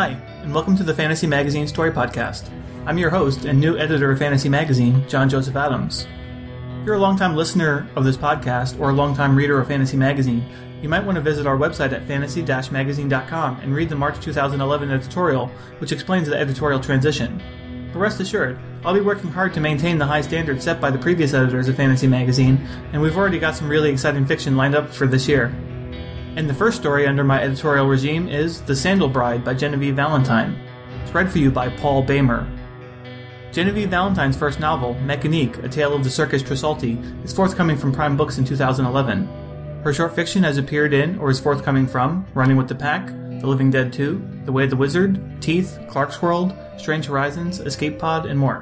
Hi, and welcome to the Fantasy Magazine Story Podcast. I'm your host and new editor of Fantasy Magazine, John Joseph Adams. If you're a longtime listener of this podcast or a longtime reader of Fantasy Magazine, you might want to visit our website at fantasy-magazine.com and read the March 2011 editorial, which explains the editorial transition. But rest assured, I'll be working hard to maintain the high standards set by the previous editors of Fantasy Magazine, and we've already got some really exciting fiction lined up for this year. And the first story under my editorial regime is The Sandal Bride by Genevieve Valentine. It's read for you by Paul Boehmer. Genevieve Valentine's first novel, Mechanique, A Tale of the Circus Tresaulti, is forthcoming from Prime Books in 2011. Her short fiction has appeared in or is forthcoming from Running with the Pack, The Living Dead 2, The Way of the Wizard, Teeth, Clarkesworld, Strange Horizons, Escape Pod, and more.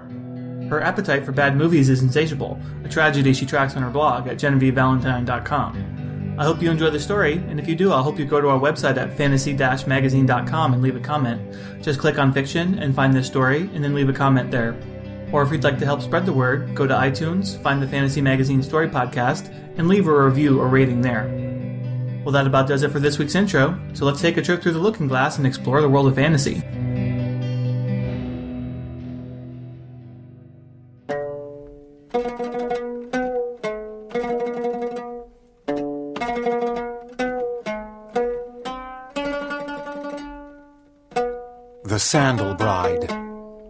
Her appetite for bad movies is insatiable, a tragedy she tracks on her blog at genevievevalentine.com. I hope you enjoy the story, and if you do, I'll hope you go to our website at fantasy-magazine.com and leave a comment. Just click on fiction and find this story, and then leave a comment there. Or if you'd like to help spread the word, go to iTunes, find the Fantasy Magazine Story Podcast, and leave a review or rating there. Well, that about does it for this week's intro, so let's take a trip through the looking glass and explore the world of fantasy.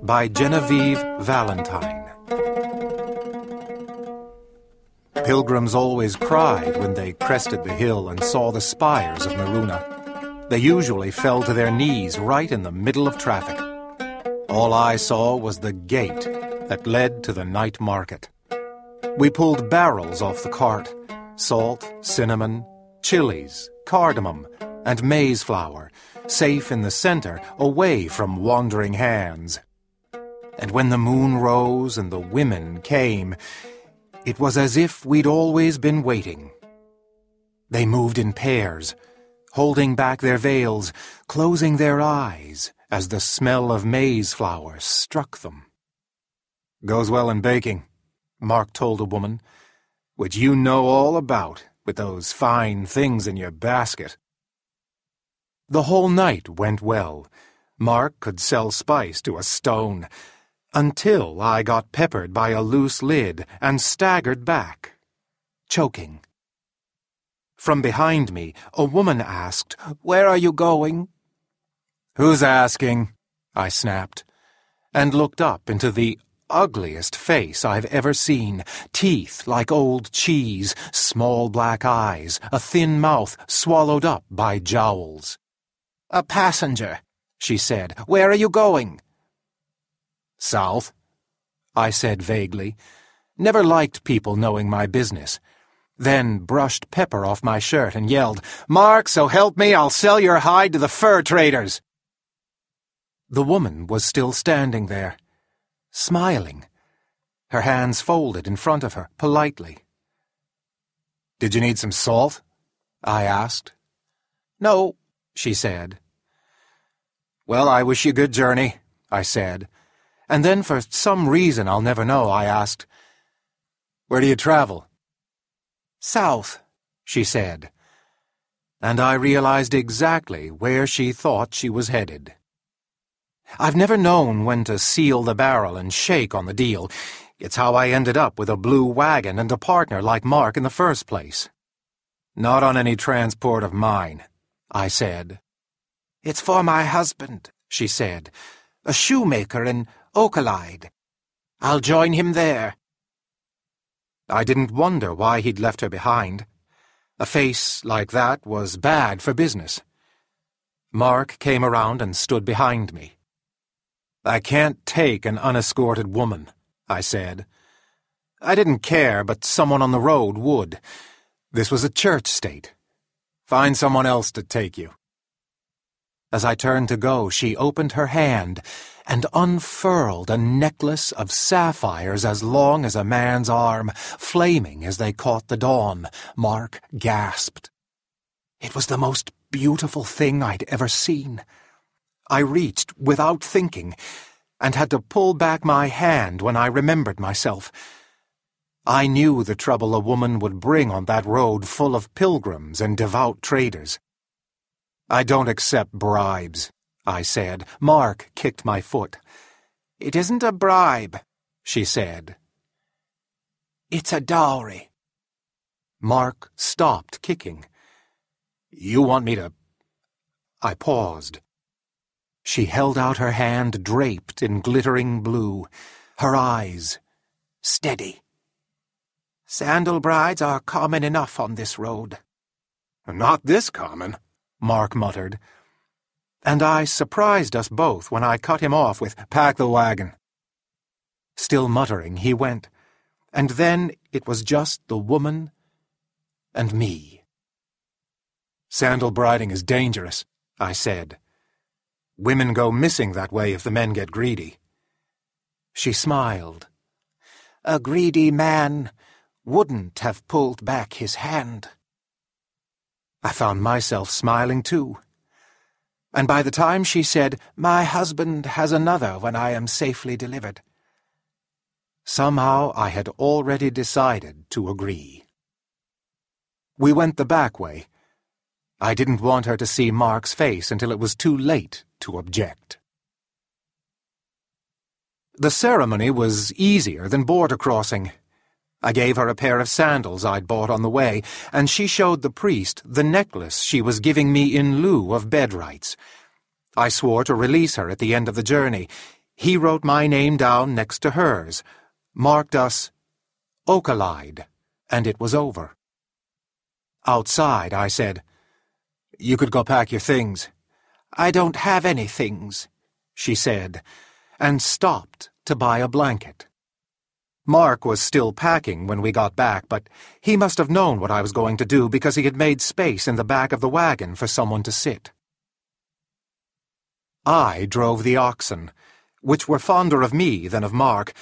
By Genevieve Valentine. Pilgrims always cried when they crested the hill and saw the spires of Maruna. They usually fell to their knees right in the middle of traffic. All I saw was the gate that led to the night market. We pulled barrels off the cart salt, cinnamon, chilies, cardamom, and maize flour, safe in the center, away from wandering hands. And when the moon rose and the women came, it was as if we'd always been waiting. They moved in pairs, holding back their veils, closing their eyes as the smell of maize flour struck them. Goes well in baking, Mark told a woman, which you know all about with those fine things in your basket. The whole night went well. Mark could sell spice to a stone, until I got peppered by a loose lid and staggered back, choking. From behind me, a woman asked, Where are you going? Who's asking? I snapped, and looked up into the ugliest face I've ever seen. Teeth like old cheese, small black eyes, a thin mouth swallowed up by jowls. A passenger, she said. Where are you going? South, I said vaguely. Never liked people knowing my business. Then brushed pepper off my shirt and yelled, Mark, so help me, I'll sell your hide to the fur traders. The woman was still standing there, smiling, her hands folded in front of her, politely. Did you need some salt? I asked. No, she said. Well, I wish you good journey, I said. And then, for some reason I'll never know, I asked, Where do you travel? South, she said. And I realized exactly where she thought she was headed. I've never known when to seal the barrel and shake on the deal. It's how I ended up with a blue wagon and a partner like Mark in the first place. Not on any transport of mine, I said. It's for my husband, she said, a shoemaker in Okalide. I'll join him there. I didn't wonder why he'd left her behind. A face like that was bad for business. Mark came around and stood behind me. I can't take an unescorted woman, I said. I didn't care, but someone on the road would. This was a church state. Find someone else to take you. As I turned to go, she opened her hand and unfurled a necklace of sapphires as long as a man's arm, flaming as they caught the dawn. Mark gasped. It was the most beautiful thing I'd ever seen. I reached without thinking, and had to pull back my hand when I remembered myself. I knew the trouble a woman would bring on that road full of pilgrims and devout traders. I don't accept bribes, I said. Mark kicked my foot. It isn't a bribe, she said. It's a dowry. Mark stopped kicking. You want me to... I paused. She held out her hand draped in glittering blue, her eyes steady. Sandal brides are common enough on this road. Not this common, Mark muttered. And I surprised us both when I cut him off with, Pack the wagon. Still muttering, he went, and then it was just the woman and me. Sandal briding is dangerous, I said. Women go missing that way if the men get greedy. She smiled. A greedy man wouldn't have pulled back his hand. I found myself smiling too. And by the time she said, My husband has another when I am safely delivered, somehow I had already decided to agree. We went the back way. I didn't want her to see Mark's face until it was too late to object. The ceremony was easier than border crossing. I gave her a pair of sandals I'd bought on the way, and she showed the priest the necklace she was giving me in lieu of bed rights. I swore to release her at the end of the journey. He wrote my name down next to hers, marked us Okalide, and it was over. Outside, I said, You could go pack your things. I don't have any things, she said, and stopped to buy a blanket. Mark was still packing when we got back, but he must have known what I was going to do because he had made space in the back of the wagon for someone to sit. I drove the oxen, which were fonder of me than of Mark.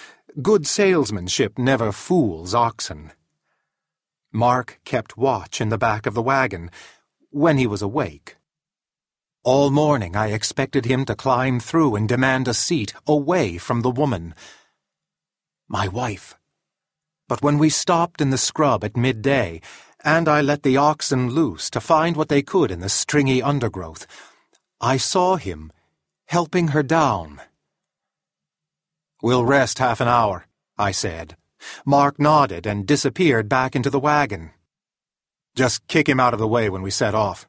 Good salesmanship never fools oxen. Mark kept watch in the back of the wagon when he was awake. All morning I expected him to climb through and demand a seat away from the woman. My wife. But when we stopped in the scrub at midday, and I let the oxen loose to find what they could in the stringy undergrowth, I saw him helping her down. We'll rest half an hour, I said. Mark nodded and disappeared back into the wagon. Just kick him out of the way when we set off.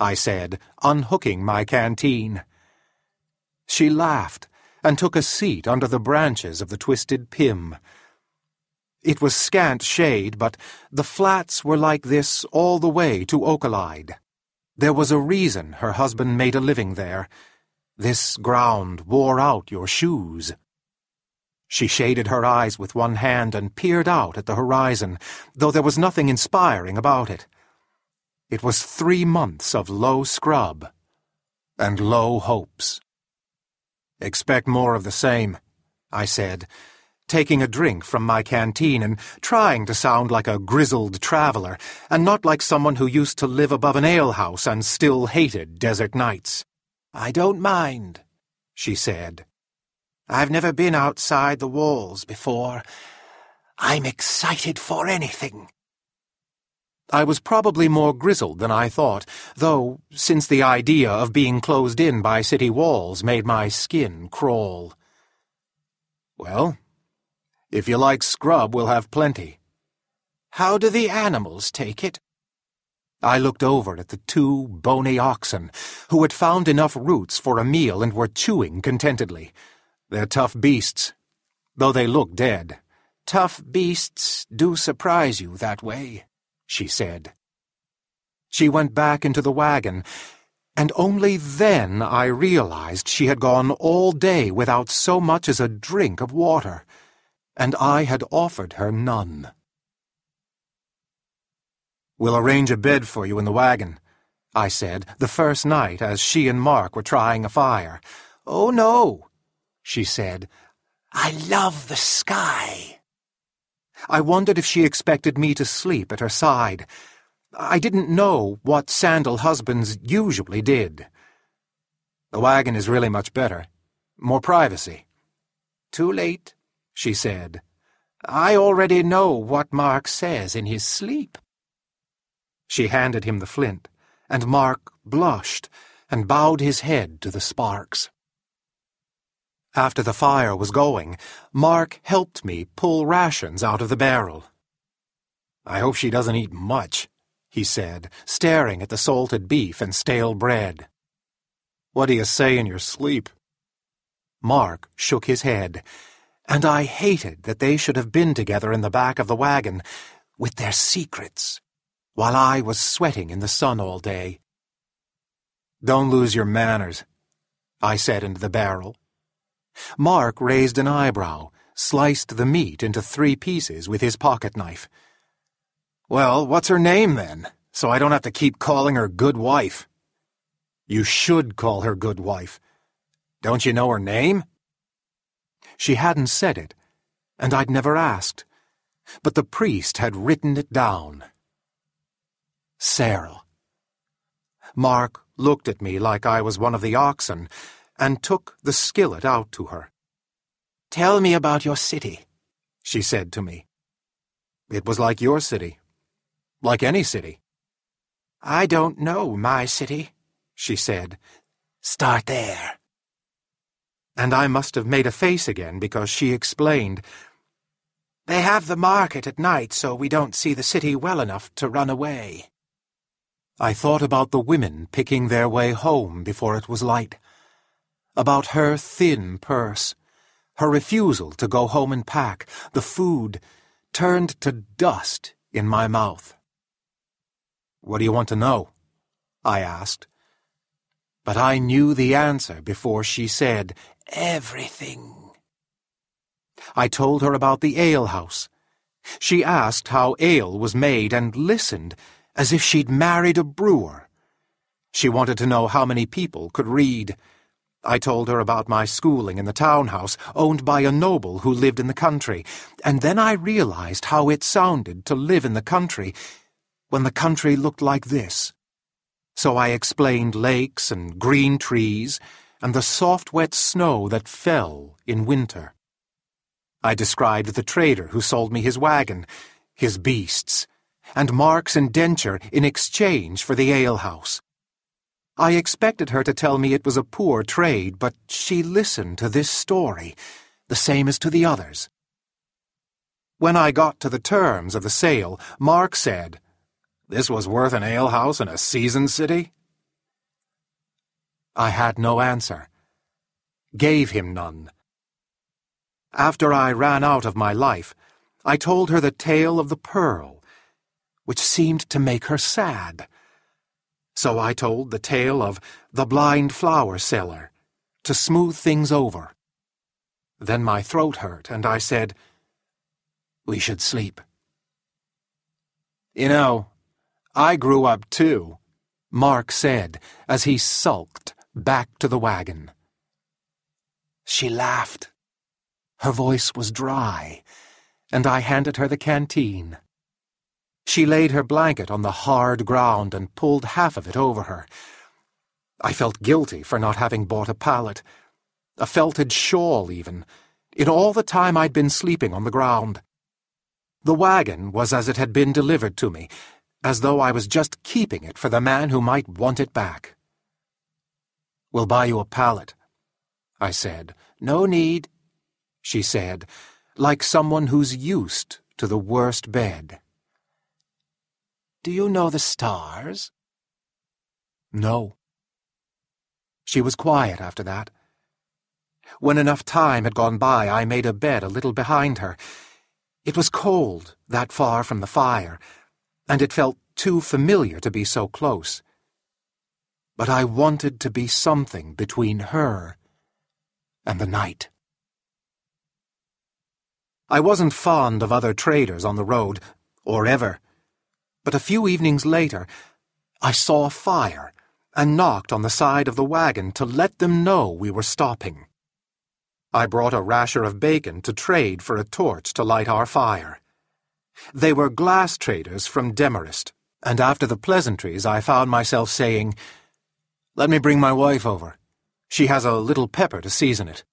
I said, unhooking my canteen. She laughed and took a seat under the branches of the twisted pim. It was scant shade, but the flats were like this all the way to Okalide. There was a reason her husband made a living there. This ground wore out your shoes. She shaded her eyes with one hand and peered out at the horizon, though there was nothing inspiring about it. It was three months of low scrub and low hopes. Expect more of the same, I said. taking a drink from my canteen and trying to sound like a grizzled traveler and not like someone who used to live above an alehouse and still hated desert nights. I don't mind, she said. I've never been outside the walls before. I'm excited for anything. I was probably more grizzled than I thought, though, since the idea of being closed in by city walls made my skin crawl. Well, if you like scrub, we'll have plenty. How do the animals take it? I looked over at the two bony oxen, who had found enough roots for a meal and were chewing contentedly. They're tough beasts, though they look dead. Tough beasts do surprise you that way she said. She went back into the wagon, and only then I realized she had gone all day without so much as a drink of water, and I had offered her none. We'll arrange a bed for you in the wagon, I said, the first night as she and Mark were trying a fire. Oh, no, she said. I love the sky. I wondered if she expected me to sleep at her side. I didn't know what sandal husbands usually did. The wagon is really much better. More privacy. Too late, she said. I already know what Mark says in his sleep. She handed him the flint, and Mark blushed and bowed his head to the sparks. After the fire was going, Mark helped me pull rations out of the barrel. I hope she doesn't eat much, he said, staring at the salted beef and stale bread. What do you say in your sleep? Mark shook his head, and I hated that they should have been together in the back of the wagon with their secrets, while I was sweating in the sun all day. Don't lose your manners, I said into the barrel. Mark raised an eyebrow, sliced the meat into three pieces with his pocket knife. Well, what's her name then, so I don't have to keep calling her good wife? You should call her good wife. Don't you know her name? She hadn't said it, and I'd never asked, but the priest had written it down. Sarah. Mark looked at me like I was one of the oxen, and took the skillet out to her. Tell me about your city, she said to me. It was like your city. Like any city. I don't know my city, she said. Start there. And I must have made a face again because she explained. They have the market at night so we don't see the city well enough to run away. I thought about the women picking their way home before it was light about her thin purse, her refusal to go home and pack, the food turned to dust in my mouth. What do you want to know? I asked. But I knew the answer before she said everything. I told her about the alehouse. She asked how ale was made and listened as if she'd married a brewer. She wanted to know how many people could read I told her about my schooling in the townhouse owned by a noble who lived in the country, and then I realized how it sounded to live in the country when the country looked like this. So I explained lakes and green trees and the soft wet snow that fell in winter. I described the trader who sold me his wagon, his beasts, and Mark's indenture in exchange for the alehouse. I expected her to tell me it was a poor trade, but she listened to this story, the same as to the others. When I got to the terms of the sale, Mark said, This was worth an alehouse in a seasoned city? I had no answer, gave him none. After I ran out of my life, I told her the tale of the pearl, which seemed to make her sad. So I told the tale of the blind flower seller to smooth things over. Then my throat hurt, and I said, We should sleep. You know, I grew up too, Mark said as he sulked back to the wagon. She laughed. Her voice was dry, and I handed her the canteen. She laid her blanket on the hard ground and pulled half of it over her. I felt guilty for not having bought a pallet, a felted shawl even, in all the time I'd been sleeping on the ground. The wagon was as it had been delivered to me, as though I was just keeping it for the man who might want it back. We'll buy you a pallet, I said. No need, she said, like someone who's used to the worst bed. Do you know the stars? No. She was quiet after that. When enough time had gone by, I made a bed a little behind her. It was cold, that far from the fire, and it felt too familiar to be so close. But I wanted to be something between her and the night. I wasn't fond of other traders on the road, or ever. But a few evenings later, I saw a fire and knocked on the side of the wagon to let them know we were stopping. I brought a rasher of bacon to trade for a torch to light our fire. They were glass traders from Demarest, and after the pleasantries I found myself saying, Let me bring my wife over. She has a little pepper to season it.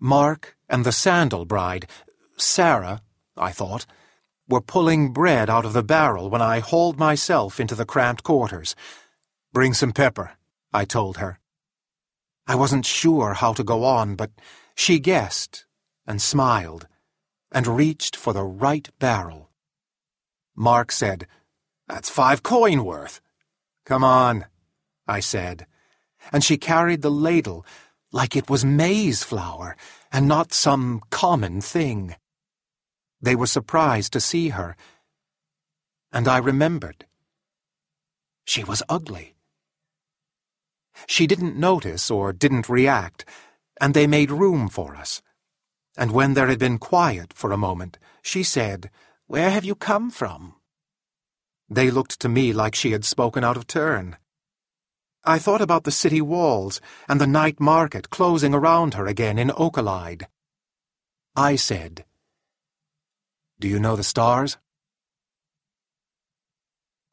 Mark and the sandal bride, Sarah, I thought, were pulling bread out of the barrel when I hauled myself into the cramped quarters. Bring some pepper, I told her. I wasn't sure how to go on, but she guessed and smiled and reached for the right barrel. Mark said, That's five coin worth. Come on, I said, and she carried the ladle like it was maize flour and not some common thing. They were surprised to see her, and I remembered. She was ugly. She didn't notice or didn't react, and they made room for us. And when there had been quiet for a moment, she said, Where have you come from? They looked to me like she had spoken out of turn. I thought about the city walls and the night market closing around her again in Okalide. I said, Do you know the stars?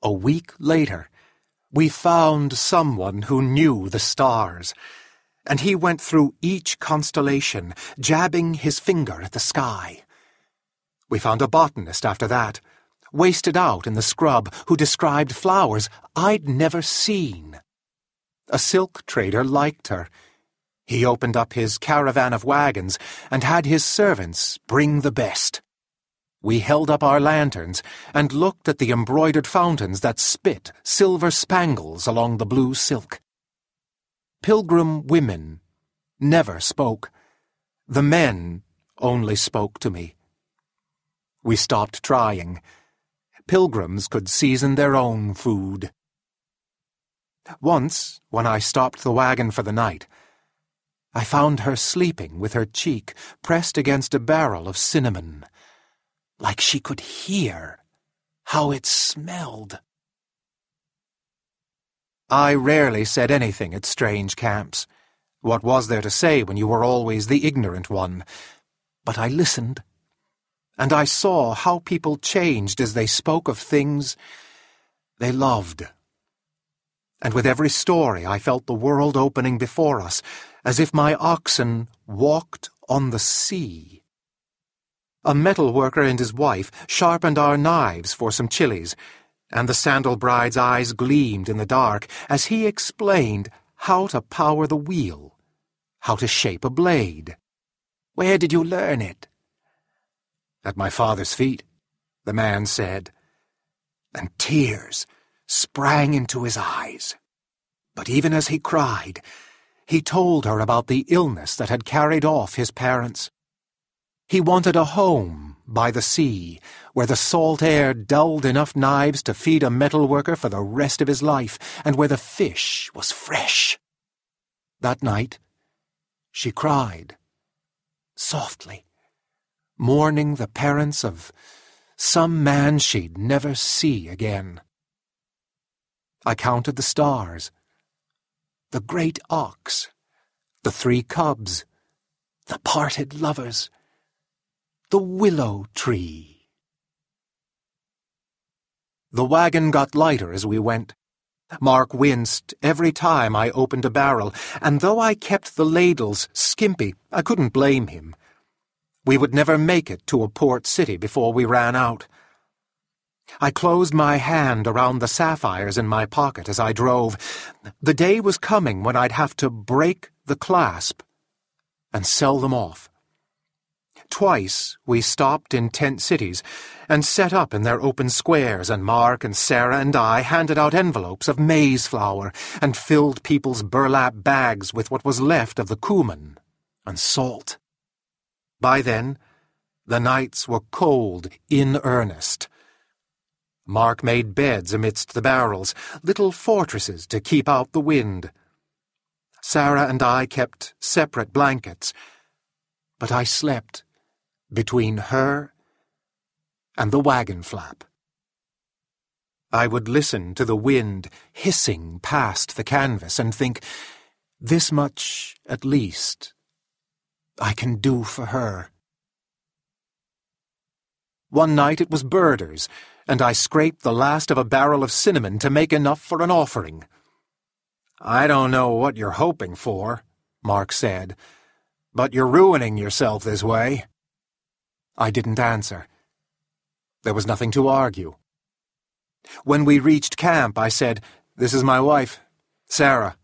A week later, we found someone who knew the stars, and he went through each constellation, jabbing his finger at the sky. We found a botanist after that, wasted out in the scrub, who described flowers I'd never seen. A silk trader liked her. He opened up his caravan of wagons and had his servants bring the best. We held up our lanterns and looked at the embroidered fountains that spit silver spangles along the blue silk. Pilgrim women never spoke. The men only spoke to me. We stopped trying. Pilgrims could season their own food. Once, when I stopped the wagon for the night, I found her sleeping with her cheek pressed against a barrel of cinnamon like she could hear how it smelled. I rarely said anything at strange camps. What was there to say when you were always the ignorant one? But I listened, and I saw how people changed as they spoke of things they loved. And with every story I felt the world opening before us, as if my oxen walked on the sea. A metal worker and his wife sharpened our knives for some chilies, and the sandal bride's eyes gleamed in the dark as he explained how to power the wheel, how to shape a blade. Where did you learn it? At my father's feet, the man said, and tears sprang into his eyes. But even as he cried, he told her about the illness that had carried off his parents. He wanted a home by the sea, where the salt air dulled enough knives to feed a metal worker for the rest of his life, and where the fish was fresh. That night, she cried, softly, mourning the parents of some man she'd never see again. I counted the stars, the great ox, the three cubs, the parted lovers, the willow tree. The wagon got lighter as we went. Mark winced every time I opened a barrel, and though I kept the ladles skimpy, I couldn't blame him. We would never make it to a port city before we ran out. I closed my hand around the sapphires in my pocket as I drove. The day was coming when I'd have to break the clasp and sell them off. Twice we stopped in tent cities and set up in their open squares, and Mark and Sarah and I handed out envelopes of maize flour and filled people's burlap bags with what was left of the cumin and salt. By then, the nights were cold in earnest. Mark made beds amidst the barrels, little fortresses to keep out the wind. Sarah and I kept separate blankets, but I slept between her and the wagon flap. I would listen to the wind hissing past the canvas and think, this much, at least, I can do for her. One night it was birders, and I scraped the last of a barrel of cinnamon to make enough for an offering. I don't know what you're hoping for, Mark said, but you're ruining yourself this way. I didn't answer. There was nothing to argue. When we reached camp, I said, This is my wife, Sarah,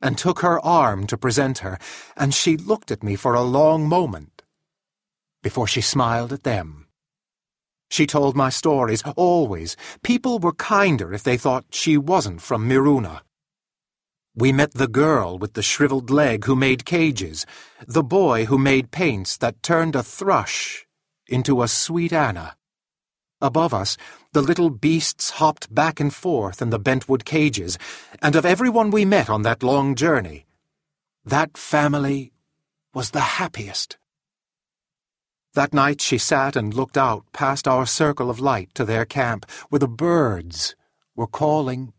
and took her arm to present her, and she looked at me for a long moment before she smiled at them. She told my stories, always. People were kinder if they thought she wasn't from Miruna. We met the girl with the shriveled leg who made cages, the boy who made paints that turned a thrush into a sweet Anna. Above us, the little beasts hopped back and forth in the bentwood cages, and of everyone we met on that long journey, that family was the happiest. That night she sat and looked out past our circle of light to their camp, where the birds were calling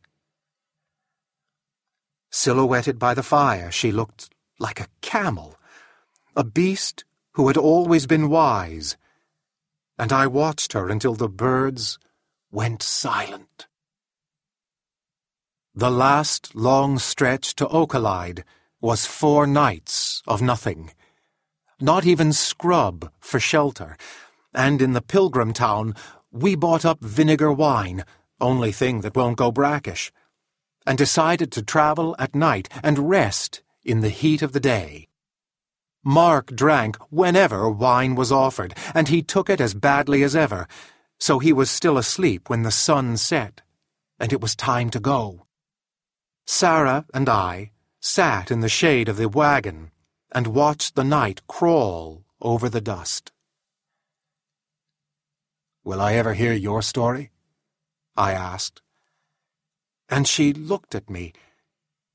Silhouetted by the fire, she looked like a camel, a beast who had always been wise, and I watched her until the birds went silent. The last long stretch to Okalide was four nights of nothing. Not even scrub for shelter, and in the pilgrim town we bought up vinegar wine, only thing that won't go brackish and decided to travel at night and rest in the heat of the day. Mark drank whenever wine was offered, and he took it as badly as ever, so he was still asleep when the sun set, and it was time to go. Sarah and I sat in the shade of the wagon and watched the night crawl over the dust. Will I ever hear your story? I asked and she looked at me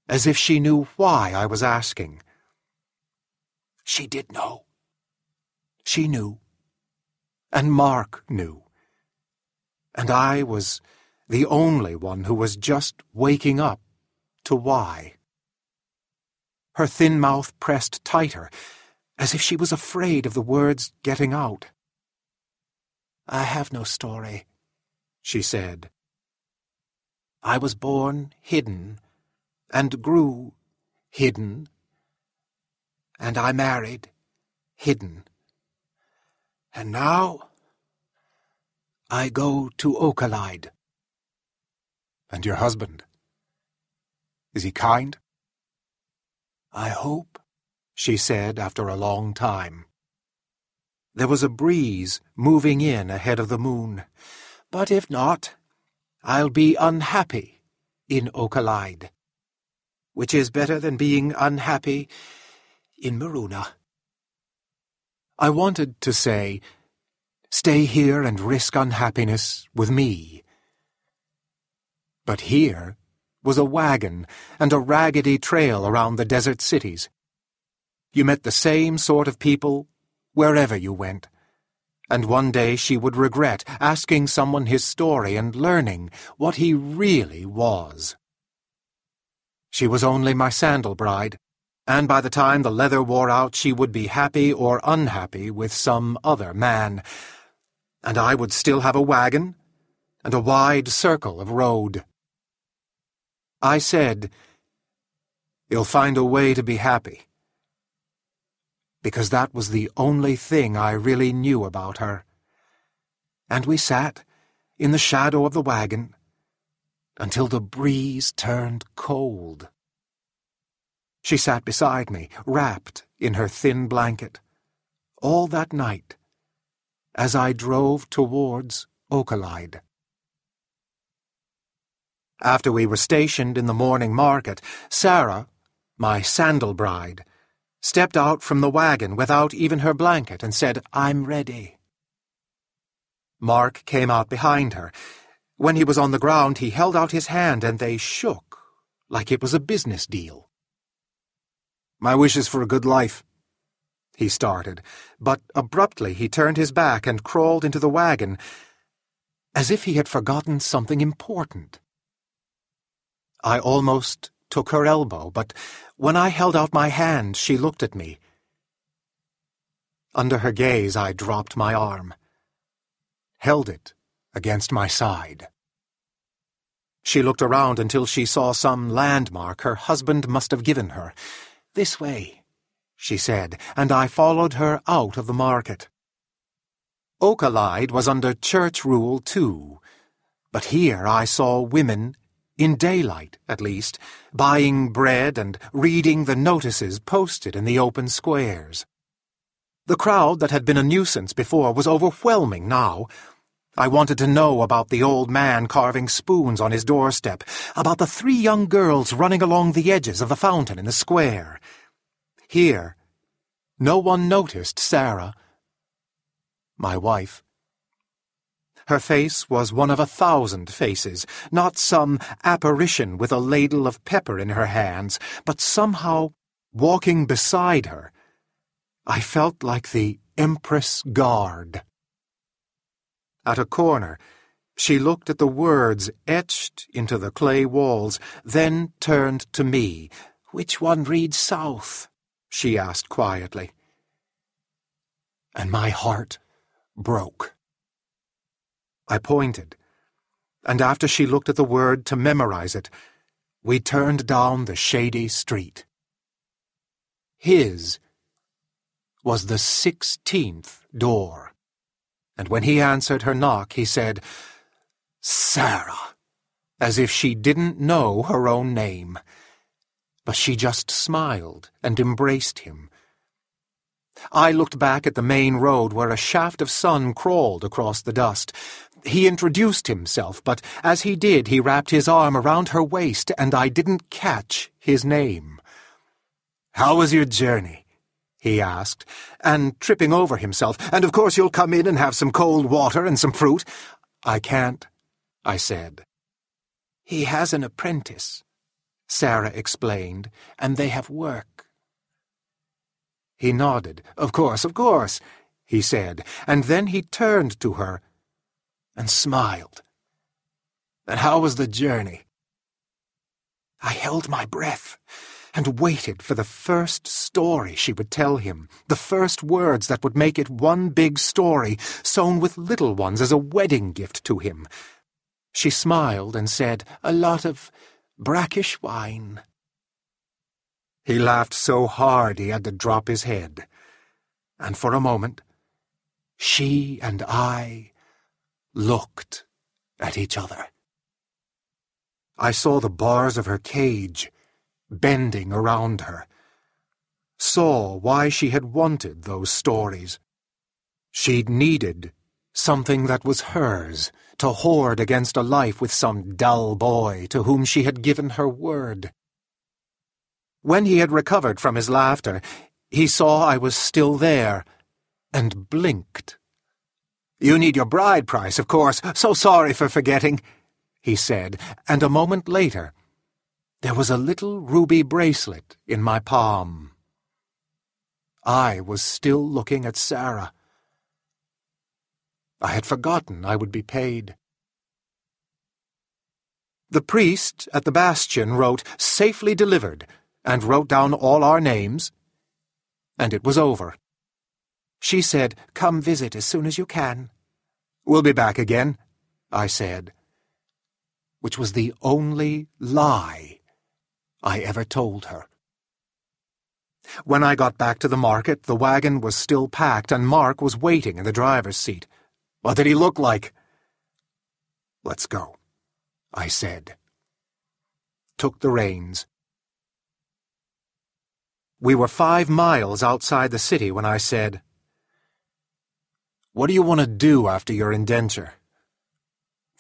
as if she knew why I was asking. She did know. She knew. And Mark knew. And I was the only one who was just waking up to why. Her thin mouth pressed tighter, as if she was afraid of the words getting out. I have no story, she said. I was born hidden, and grew hidden, and I married hidden. And now I go to Okalide. And your husband? Is he kind? I hope, she said after a long time. There was a breeze moving in ahead of the moon, but if not, I'll be unhappy in Okalide, which is better than being unhappy in Miruna. I wanted to say, stay here and risk unhappiness with me. But here was a wagon and a raggedy trail around the desert cities. You met the same sort of people wherever you went and one day she would regret asking someone his story and learning what he really was. She was only my sandal bride, and by the time the leather wore out, she would be happy or unhappy with some other man, and I would still have a wagon and a wide circle of road. I said, You'll find a way to be happy. Because that was the only thing I really knew about her. And we sat in the shadow of the wagon until the breeze turned cold. She sat beside me, wrapped in her thin blanket, all that night, as I drove towards Okalide. After we were stationed in the morning market, Sarah, my sandal bride, stepped out from the wagon without even her blanket and said, I'm ready. Mark came out behind her. When he was on the ground, he held out his hand and they shook like it was a business deal. My wishes for a good life, he started, but abruptly he turned his back and crawled into the wagon as if he had forgotten something important. I almost took her elbow, but when I held out my hand, she looked at me. Under her gaze, I dropped my arm, held it against my side. She looked around until she saw some landmark her husband must have given her. This way, she said, and I followed her out of the market. Okalide was under church rule, too, but here I saw women in daylight at least, buying bread and reading the notices posted in the open squares. The crowd that had been a nuisance before was overwhelming now. I wanted to know about the old man carving spoons on his doorstep, about the three young girls running along the edges of the fountain in the square. Here, no one noticed Sarah, my wife. Her face was one of a thousand faces, not some apparition with a ladle of pepper in her hands, but somehow, walking beside her, I felt like the Empress Guard. At a corner, she looked at the words etched into the clay walls, then turned to me. Which one reads south? she asked quietly. And my heart broke. I pointed, and after she looked at the word to memorize it, we turned down the shady street. His was the sixteenth door, and when he answered her knock, he said, Sarah, as if she didn't know her own name. But she just smiled and embraced him, I looked back at the main road where a shaft of sun crawled across the dust. He introduced himself, but as he did, he wrapped his arm around her waist, and I didn't catch his name. How was your journey? he asked, and tripping over himself, and of course you'll come in and have some cold water and some fruit. I can't, I said. He has an apprentice, Sarah explained, and they have work. He nodded. Of course, of course, he said, and then he turned to her and smiled. And how was the journey? I held my breath and waited for the first story she would tell him, the first words that would make it one big story, sewn with little ones as a wedding gift to him. She smiled and said, A lot of brackish wine. He laughed so hard he had to drop his head. And for a moment, she and I looked at each other. I saw the bars of her cage bending around her, saw why she had wanted those stories. She'd needed something that was hers to hoard against a life with some dull boy to whom she had given her word. When he had recovered from his laughter, he saw I was still there, and blinked. You need your bride price, of course. So sorry for forgetting, he said, and a moment later, there was a little ruby bracelet in my palm. I was still looking at Sarah. I had forgotten I would be paid. The priest at the bastion wrote, Safely delivered, and wrote down all our names, and it was over. She said, Come visit as soon as you can. We'll be back again, I said, which was the only lie I ever told her. When I got back to the market, the wagon was still packed and Mark was waiting in the driver's seat. What did he look like? Let's go, I said. Took the reins. We were five miles outside the city when I said, What do you want to do after your indenture?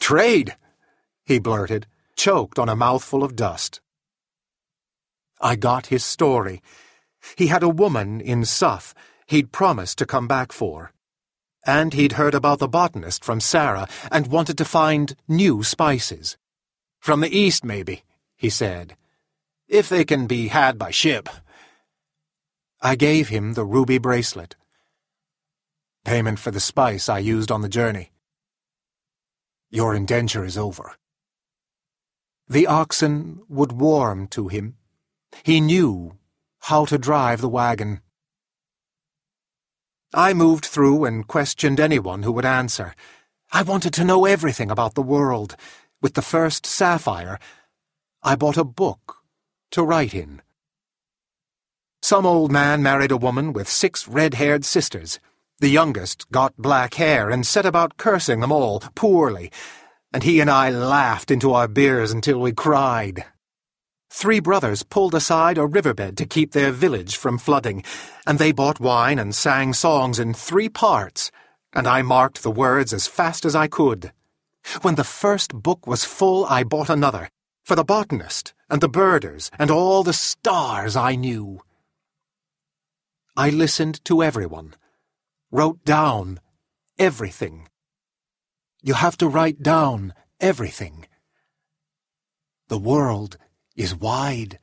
Trade, he blurted, choked on a mouthful of dust. I got his story. He had a woman in Suff he'd promised to come back for. And he'd heard about the botanist from Sarah and wanted to find new spices. From the east, maybe, he said. If they can be had by ship. I gave him the ruby bracelet. Payment for the spice I used on the journey. Your indenture is over. The oxen would warm to him. He knew how to drive the wagon. I moved through and questioned anyone who would answer. I wanted to know everything about the world. With the first sapphire, I bought a book to write in. Some old man married a woman with six red-haired sisters. The youngest got black hair and set about cursing them all, poorly, and he and I laughed into our beers until we cried. Three brothers pulled aside a riverbed to keep their village from flooding, and they bought wine and sang songs in three parts, and I marked the words as fast as I could. When the first book was full, I bought another, for the botanist and the birders and all the stars I knew. I listened to everyone, wrote down everything. You have to write down everything. The world is wide.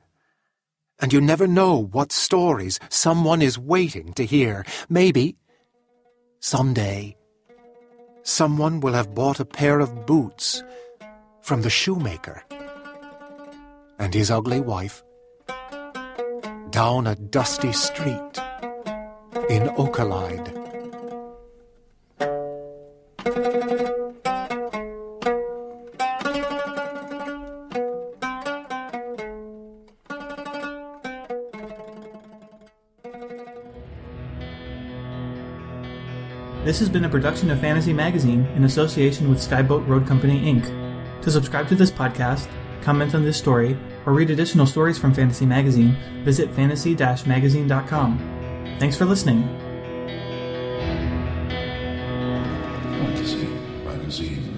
And you never know what stories someone is waiting to hear. Maybe, someday, someone will have bought a pair of boots from the shoemaker and his ugly wife down a dusty street in Okalide. This has been a production of Fantasy Magazine in association with Skyboat Road Company, Inc. To subscribe to this podcast, comment on this story, or read additional stories from Fantasy Magazine, visit fantasy-magazine.com. Thanks for listening. Fantasy Magazine.